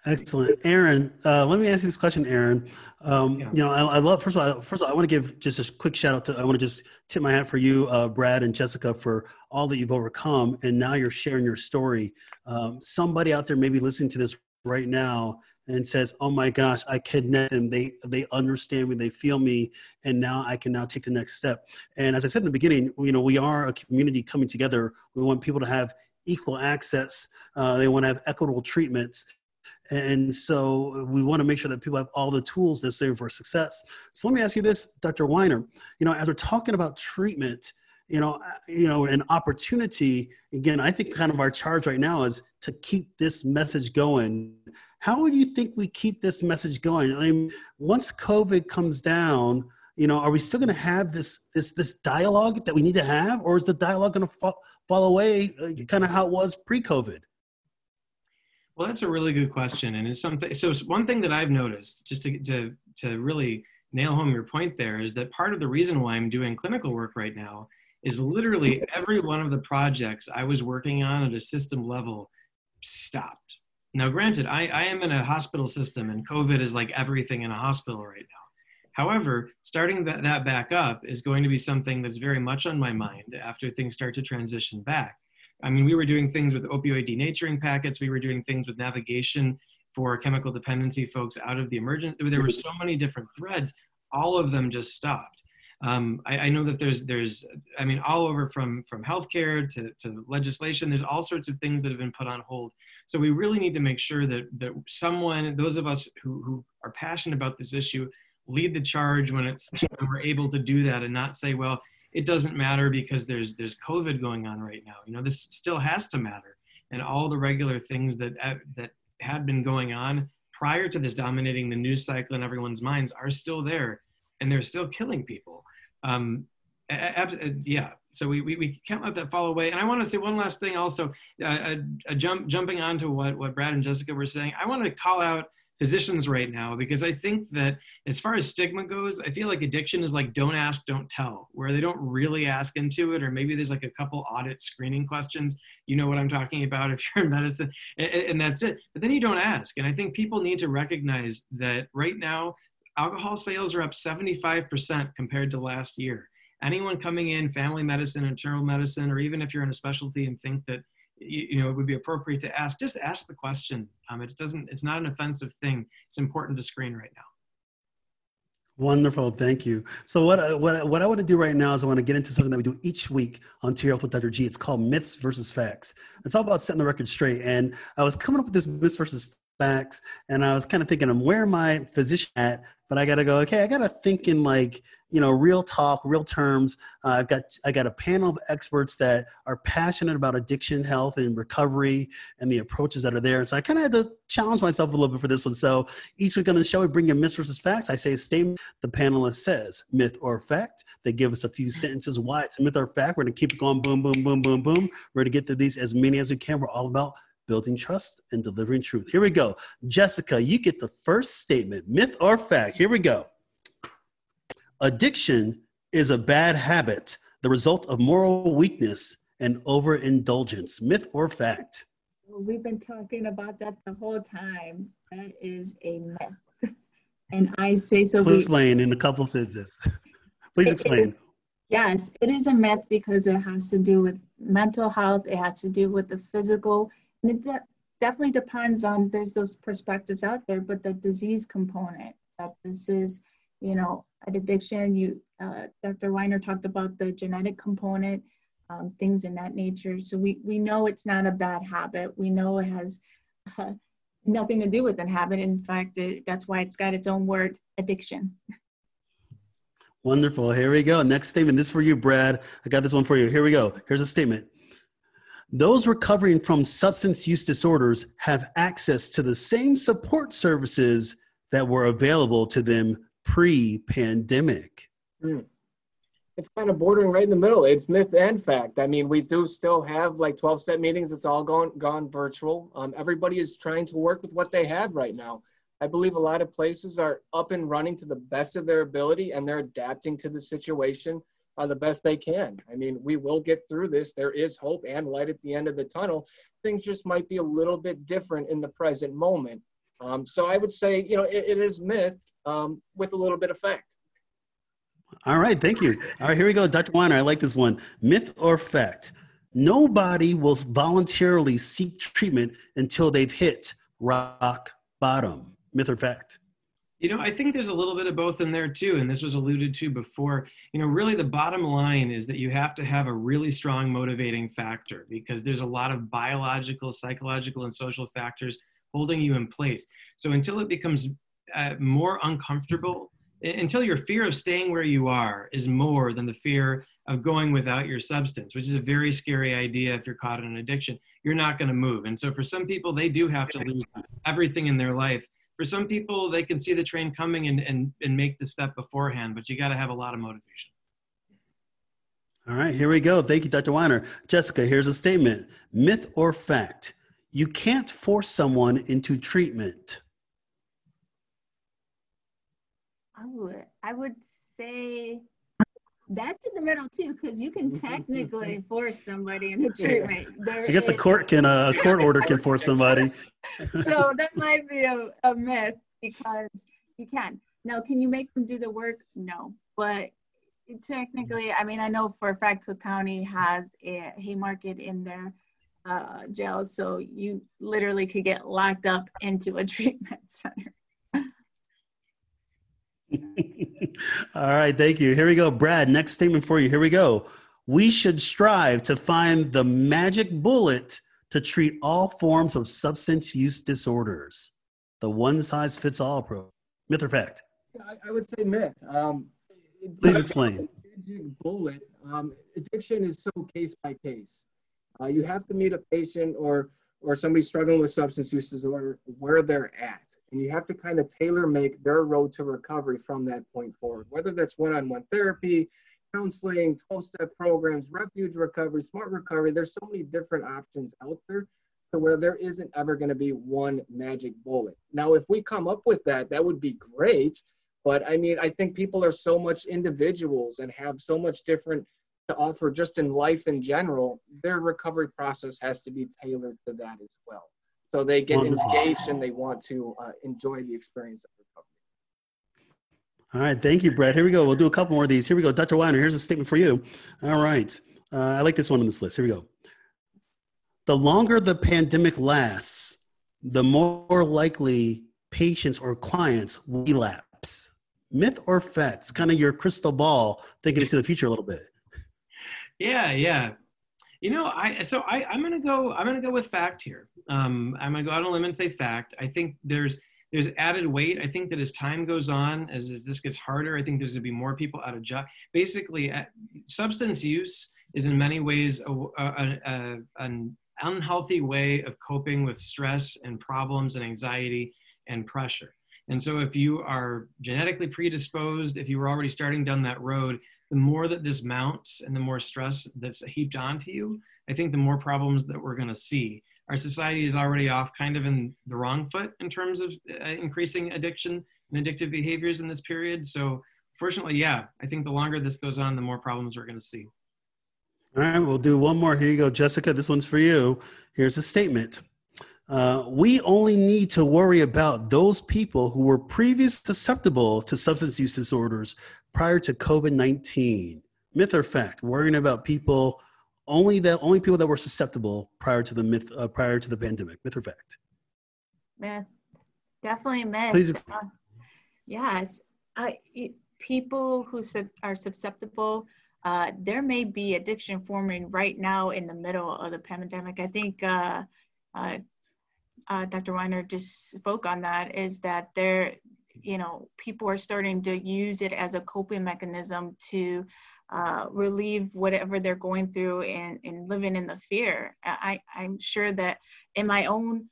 Excellent, Aaron. Uh, let me ask you this question, Aaron. Um, yeah. You know, I, I, love. First of all, first of all, I want to give just a quick shout out to. I want to just tip my hat for you, uh, Brad and Jessica, for all that you've overcome, and now you're sharing your story. Um, somebody out there may be listening to this right now and says, "Oh my gosh, I connect them. They they understand me. They feel me, and now I can now take the next step." And as I said in the beginning, you know, we are a community coming together. We want people to have equal access. Uh, they want to have equitable treatments and so we want to make sure that people have all the tools necessary for success. So let me ask you this, Dr. Weiner. You know, as we're talking about treatment, you know, you know, an opportunity. Again, I think kind of our charge right now is to keep this message going. How do you think we keep this message going? I mean, once COVID comes down, you know, are we still going to have this this this dialogue that we need to have, or is the dialogue going to fall, fall away, uh, kind of how it was pre-COVID? Well, that's a really good question, and it's something. So one thing that I've noticed, just to to to really nail home your point there, is that part of the reason why I'm doing clinical work right now is literally every one of the projects I was working on at a system level stopped. Now, granted, I, I am in a hospital system, and COVID is like everything in a hospital right now. However, starting that, that back up is going to be something that's very much on my mind after things start to transition back. I mean, we were doing things with opioid denaturing packets. We were doing things with navigation for chemical dependency folks out of the emergent. There were so many different threads. All of them just stopped. Um, I, I, know that there's there's I mean all over from from healthcare to, to legislation. There's all sorts of things that have been put on hold. So we really need to make sure that that someone, those of us who who are passionate about this issue, lead the charge when it's when we're able to do that and not say, well, it doesn't matter because there's there's COVID going on right now. You know, this still has to matter, and all the regular things that uh, that had been going on prior to this dominating the news cycle in everyone's minds are still there, and they're still killing people. Um, yeah, so we, we, we can't let that fall away. And I want to say one last thing also, uh, a, a jump, jumping onto what, what Brad and Jessica were saying, I want to call out physicians right now because I think that as far as stigma goes, I feel like addiction is like don't ask, don't tell, where they don't really ask into it, or maybe there's like a couple audit screening questions. You know what I'm talking about if you're in medicine, and, and that's it. But then you don't ask. And I think people need to recognize that right now, alcohol sales are up 75% compared to last year. Anyone coming in, family medicine, internal medicine, or even if you're in a specialty and think that you, you, know, it would be appropriate to ask, just ask the question. Um, it doesn't, it's not an offensive thing. It's important to screen right now. Wonderful, thank you. So what what what I want to do right now is I want to get into something that we do each week on Tier Health with Dr. G. It's called Myths versus Facts. It's all about setting the record straight. And I was coming up with this myths versus facts, and I was kind of thinking, I'm where my physician at? But I got to go. Okay, I got to think in like you know real talk real terms. Uh, i've got i got a panel of experts that are passionate about addiction health and recovery and the approaches that are there. And so i kind of had to challenge myself a little bit for this one. So each week on the show we bring in myths versus facts. I say a statement the panelist says myth or fact? They give us a few sentences why it's a myth or fact. We're to keep it going boom boom boom boom boom. We're to get to these as many as we can. We're all about building trust and delivering truth here we go jessica you get the first statement myth or fact here we go Addiction is a bad habit, the result of moral weakness and overindulgence. Myth or fact? We've been talking about that the whole time. That is a myth. And I say so. Please explain in a couple sentences. Please explain. yes, it is a myth because it has to do with mental health, it has to do with the physical, and it de- definitely depends on there's those perspectives out there, but the disease component that this is, you know, an addiction. You, uh, Dr. Weiner talked about the genetic component, um, things in that nature. So we, we know it's not a bad habit. We know it has uh, nothing to do with a habit. In fact, it, that's why it's got its own word, addiction. Wonderful. Here we go. Next statement. This is for you, Brad. I got this one for you. Here we go. Here's a statement. Those recovering from substance use disorders have access to the same support services that were available to them pre pandemic. Hmm. It's kind of bordering right in the middle. It's myth and fact. I mean, we do still have like 12 step meetings. It's all gone, gone virtual. Um, everybody is trying to work with what they have right now. I believe a lot of places are up and running to the best of their ability and they're adapting to the situation uh, the best they can. I mean, we will get through this. There is hope and light at the end of the tunnel. Things just might be a little bit different in the present moment. Um, so I would say, you know, it, it is myth um, with a little bit of fact. All right, thank you. All right, here we go. Dr. Weiner, I like this one. Myth or fact? Nobody will voluntarily seek treatment until they've hit rock bottom. Myth or fact? You know, I think there's a little bit of both in there too, and this was alluded to before. You know, really the bottom line is that you have to have a really strong motivating factor because there's a lot of biological, psychological, and social factors holding you in place. So until it becomes uh, more uncomfortable, until your fear of staying where you are is more than the fear of going without your substance, which is a very scary idea if you're caught in an addiction, you're not going to move. And so for some people, they do have to lose everything in their life for some people, they can see the train coming and, and, and make the step beforehand, but you got to have a lot of motivation. All right, here we go. Thank you, Dr. Weiner. Jessica, here's a statement Myth or fact? You can't force someone into treatment. I would, I would say that's in the middle too, because you can technically force somebody into treatment. There I guess the court can, uh, a court order can force somebody. so that might be a, a myth because you can. Now, can you make them do the work? No, but technically, I mean, I know for a fact Cook County has a Haymarket in their uh, jail, so you literally could get locked up into a treatment center. All right, thank you. Here we go. Brad, next statement for you. Here we go. We should strive to find the magic bullet to treat all forms of substance use disorders. The one size fits all approach. Myth or fact? I, I would say myth. Um, Please explain. Magic bullet. Um, addiction is so case by case. Uh, you have to meet a patient or or somebody struggling with substance use disorder where they're at and you have to kind of tailor make their road to recovery from that point forward whether that's one-on-one therapy counseling 12-step programs refuge recovery smart recovery. There's so many different options out there to where there isn't ever going to be one magic bullet. Now if we come up with that that would be great but i mean i think people are so much individuals and have so much different to offer just in life in general their recovery process has to be tailored to that as well so they get Wonderful. engaged and they want to uh, enjoy the experience of recovery. All right, thank you, Brett. Here we go. We'll do a couple more of these. Here we go, Dr. Weiner. Here's a statement for you. All right, uh, I like this one on this list. Here we go. The longer the pandemic lasts, the more likely patients or clients will relapse. Myth or fact? It's kind of your crystal ball, thinking into the future a little bit. Yeah, yeah. You know, I so I I'm gonna go I'm gonna go with fact here. Um, I'm gonna go out on a limb and say fact. I think there's there's added weight. I think that as time goes on, as, as this gets harder, I think there's gonna be more people out of job. Basically, uh, substance use is in many ways a, a, a, an unhealthy way of coping with stress and problems and anxiety and pressure. And so, if you are genetically predisposed, if you were already starting down that road, the more that this mounts and the more stress that's heaped onto you, I think the more problems that we're going to see. Our society is already off kind of in the wrong foot in terms of uh, increasing addiction and addictive behaviors in this period. So, fortunately, yeah, I think the longer this goes on, the more problems we're going to see. All right, we'll do one more. Here you go, Jessica. This one's for you. Here's a statement. Uh, we only need to worry about those people who were previously susceptible to substance use disorders prior to COVID 19? Myth or fact? Worrying about people only the only people that were susceptible prior to the myth uh, prior to the pandemic. Myth or fact? Myth. Definitely myth. Please. Uh, yes. I, it, people who su- are susceptible, uh, there may be addiction forming right now in the middle of the pandemic. I think uh, uh, uh, Dr. Weiner just spoke on that is that there, you know, people are starting to use it as a coping mechanism to uh, relieve whatever they're going through and, and living in the fear. I, I'm sure that in my own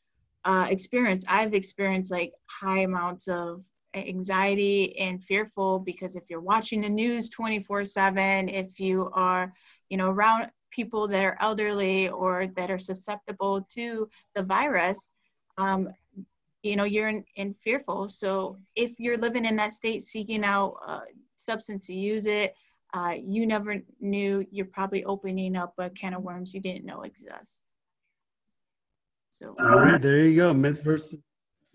uh, experience, I've experienced like high amounts of anxiety and fearful because if you're watching the news 24 7 if you are you know around people that are elderly or that are susceptible to the virus um, you know you're in, in, fearful. So if you're living in that state seeking out uh, substance to use it uh, you never knew you're probably opening up a can of worms you didn't know exist. So all right there you go. Myth versus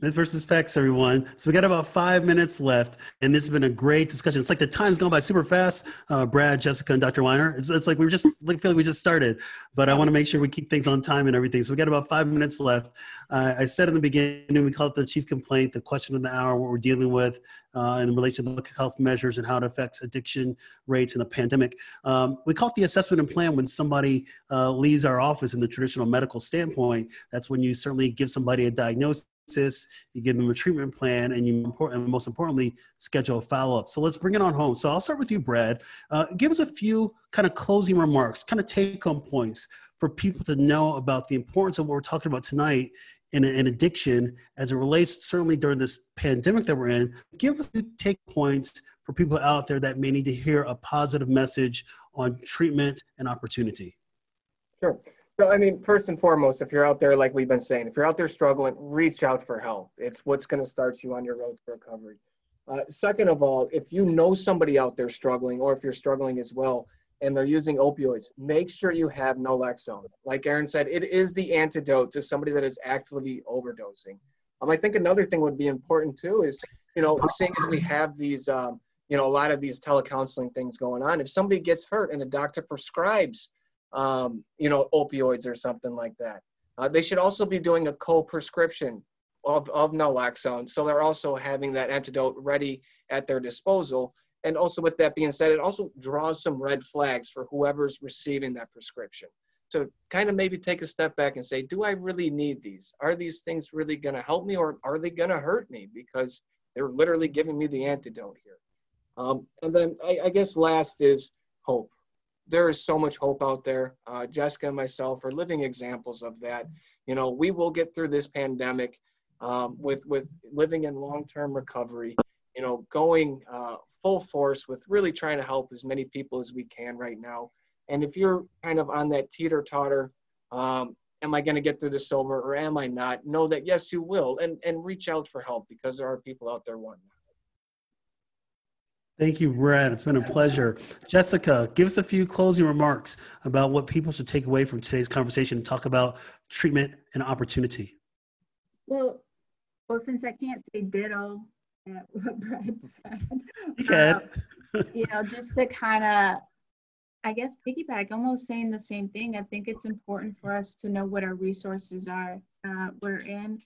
Myth versus facts, everyone. So we got about five minutes left, and this has been a great discussion. It's like the time's gone by super fast. Uh, Brad, Jessica, and Dr. Weiner. It's, it's like we were just like feel like we just started, but I want to make sure we keep things on time and everything. So we got about five minutes left. Uh, I said in the beginning, we call it the chief complaint, the question of the hour, what we're dealing with uh, in relation to health measures and how it affects addiction rates in the pandemic. Um, we call it the assessment and plan when somebody uh, leaves our office in the traditional medical standpoint. That's when you certainly give somebody a diagnosis you give them a treatment plan, and you most importantly schedule a follow up. So let's bring it on home. So I'll start with you, Brad. Uh, give us a few kind of closing remarks, kind of take home points for people to know about the importance of what we're talking about tonight in, in addiction as it relates certainly during this pandemic that we're in. Give us take points for people out there that may need to hear a positive message on treatment and opportunity. Sure. So, I mean, first and foremost, if you're out there, like we've been saying, if you're out there struggling, reach out for help. It's what's going to start you on your road to recovery. Uh, second of all, if you know somebody out there struggling, or if you're struggling as well, and they're using opioids, make sure you have naloxone. Like Aaron said, it is the antidote to somebody that is actively overdosing. Um, I think another thing would be important too is, you know, seeing as we have these, um, you know, a lot of these telecounseling things going on, if somebody gets hurt and a doctor prescribes um, you know, opioids or something like that. Uh, they should also be doing a co-prescription of, of naloxone. So they're also having that antidote ready at their disposal. And also with that being said, it also draws some red flags for whoever's receiving that prescription. To kind of maybe take a step back and say, do I really need these? Are these things really going to help me or are they going to hurt me? Because they're literally giving me the antidote here. Um, and then I, I guess last is hope there is so much hope out there. Uh, Jessica and myself are living examples of that. You know, we will get through this pandemic um, with with living in long-term recovery. You know, going uh, full force with really trying to help as many people as we can right now. And if you're kind of on that teeter totter, um, am I going to get through this sober or am I not? Know that yes, you will, and and reach out for help because there are people out there wanting. Thank you, Brad. It's been a pleasure. Jessica, give us a few closing remarks about what people should take away from today's conversation and talk about treatment and opportunity. Well, well, since I can't say ditto at what Brad said, you can. Um, you know, just to kind of, I guess, piggyback, almost saying the same thing. I think it's important for us to know what our resources are. Uh, we're in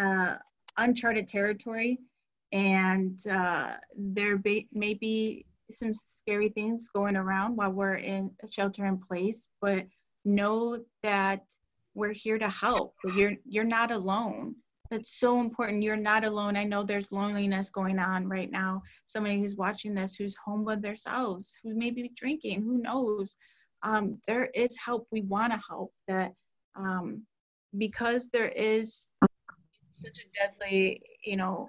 uh, uncharted territory and uh, there be, may be some scary things going around while we're in shelter in place but know that we're here to help you're you're not alone. That's so important. You're not alone. I know there's loneliness going on right now. Somebody who's watching this who's home with themselves who may be drinking who knows? Um, there is help. We want to help that um, because there is such a deadly you know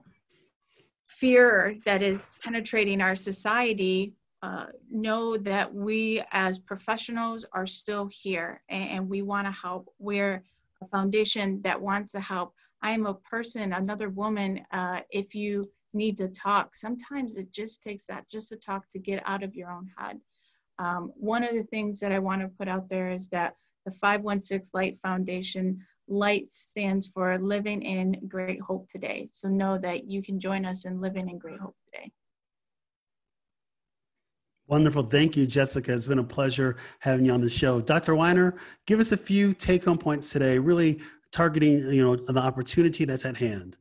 fear that is penetrating our society uh, know that we as professionals are still here and, and we want to help. We're a foundation that wants to help. I am a person, another woman. Uh, if you need to talk, sometimes it just takes that just to talk to get out of your own head. Um, one of the things that I want to put out there is that the 516 Light Foundation Light stands for Living in Great Hope Today. So know that you can join us in Living in Great Hope Today. Wonderful. Thank you, Jessica. It's been a pleasure having you on the show. Dr. Weiner, give us a few take home points today, really targeting you know the opportunity that's at hand.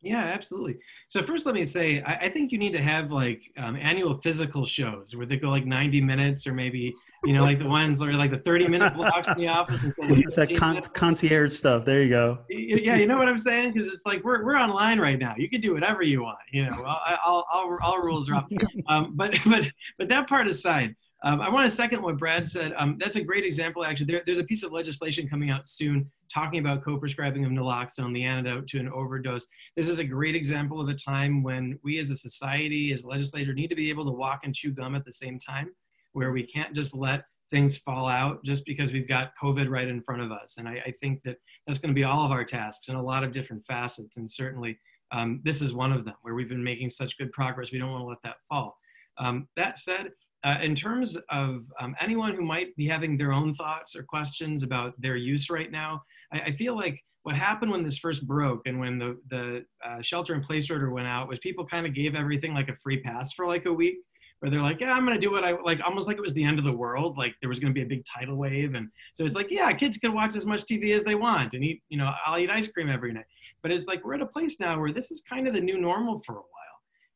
Yeah, absolutely. So first, let me say, I, I think you need to have like um, annual physical shows where they go like 90 minutes or maybe, you know, like the ones where like the 30 minute blocks in the office. It's that con- concierge stuff. There you go. Yeah, you know what I'm saying? Because it's like we're, we're online right now. You can do whatever you want. You know, all, all, all, all rules are up. Um, but but but that part aside, um, I want to second what Brad said. Um, that's a great example, actually. There, there's a piece of legislation coming out soon talking about co-prescribing of naloxone, the antidote to an overdose. This is a great example of a time when we as a society, as legislators, need to be able to walk and chew gum at the same time, where we can't just let things fall out just because we've got COVID right in front of us. And I, I think that that's going to be all of our tasks in a lot of different facets. And certainly um, this is one of them where we've been making such good progress. We don't want to let that fall. Um, that said, uh, in terms of um, anyone who might be having their own thoughts or questions about their use right now, I, I feel like what happened when this first broke and when the, the uh, shelter in place order went out was people kind of gave everything like a free pass for like a week where they're like, yeah, I'm to do what I like, almost like it was the end of the world. Like there was to be a big tidal wave. And so it's like, yeah, kids can watch as much TV as they want and eat, you know, I'll eat ice cream every night. But it's like, we're at a place now where this is kind of the new normal for a while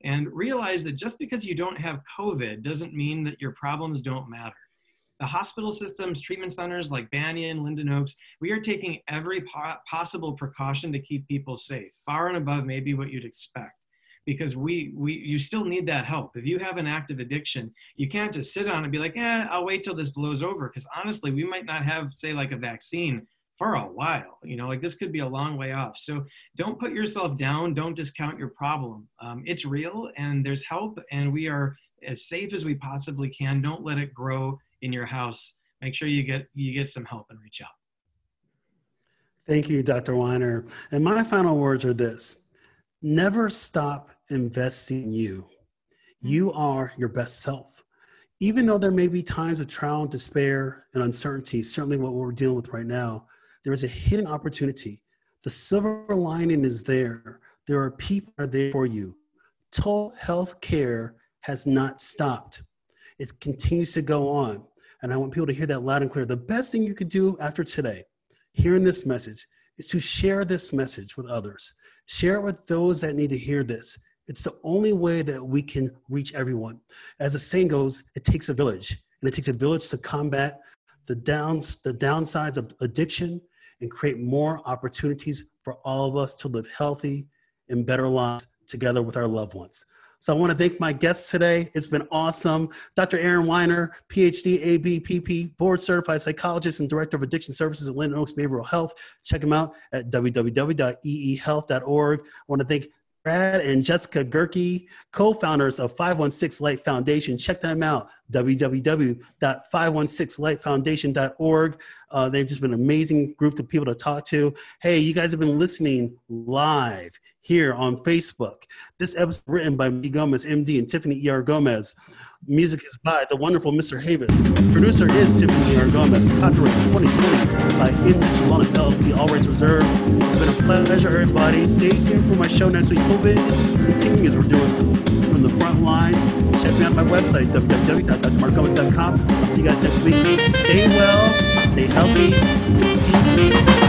and realize that just because you don't have COVID doesn't mean that your problems don't matter. The hospital systems, treatment centers like Banyan, Linden Oaks, we are taking every po- possible precaution to keep people safe, far and above maybe what you'd expect. Because we, we, you still need that help. If you have an active addiction, you can't just sit on and be like, eh, I'll wait till this blows over. Because honestly, we might not have, say, like a vaccine for a while. You know, like this could be a long way off. So don't put yourself down. Don't discount your problem. Um, it's real and there's help, and we are as safe as we possibly can. Don't let it grow in your house. Make sure you get you get some help and reach out. Thank you, Dr. Weiner. And my final words are this never stop investing in you. You are your best self. Even though there may be times of trial and despair and uncertainty, certainly what we're dealing with right now, there is a hidden opportunity. The silver lining is there. There are people are there for you. Total health care has not stopped. It continues to go on. And I want people to hear that loud and clear. The best thing you could do after today, hearing this message, is to share this message with others. Share it with those that need to hear this. It's the only way that we can reach everyone. As the saying goes, it takes a village, and it takes a village to combat the downs, the downsides of addiction and create more opportunities for all of us to live healthy and better lives together with our loved ones. So I want to thank my guests today. It's been awesome. Dr. Aaron Weiner, PhD, ABPP, board certified psychologist and director of addiction services at Linden Oaks Behavioral Health. Check him out at www.eehealth.org. I want to thank Brad and Jessica Gerke, co-founders of 516 Light Foundation. Check them out, www.516lightfoundation.org. Uh, they've just been an amazing group of people to talk to. Hey, you guys have been listening live here on Facebook. This episode written by me Gomez, MD, and Tiffany E.R. Gomez. Music is by the wonderful Mr. Havis. Producer is Tiffany E.R. Gomez. Copyright 2020 by Image Wellness LLC. All rights reserved. It's been a pleasure, everybody. Stay tuned for my show next week. COVID continues. We're doing from the front lines. Check me out my website, www.drmarkgomez.com. I'll see you guys next week. Stay well, stay healthy. Peace.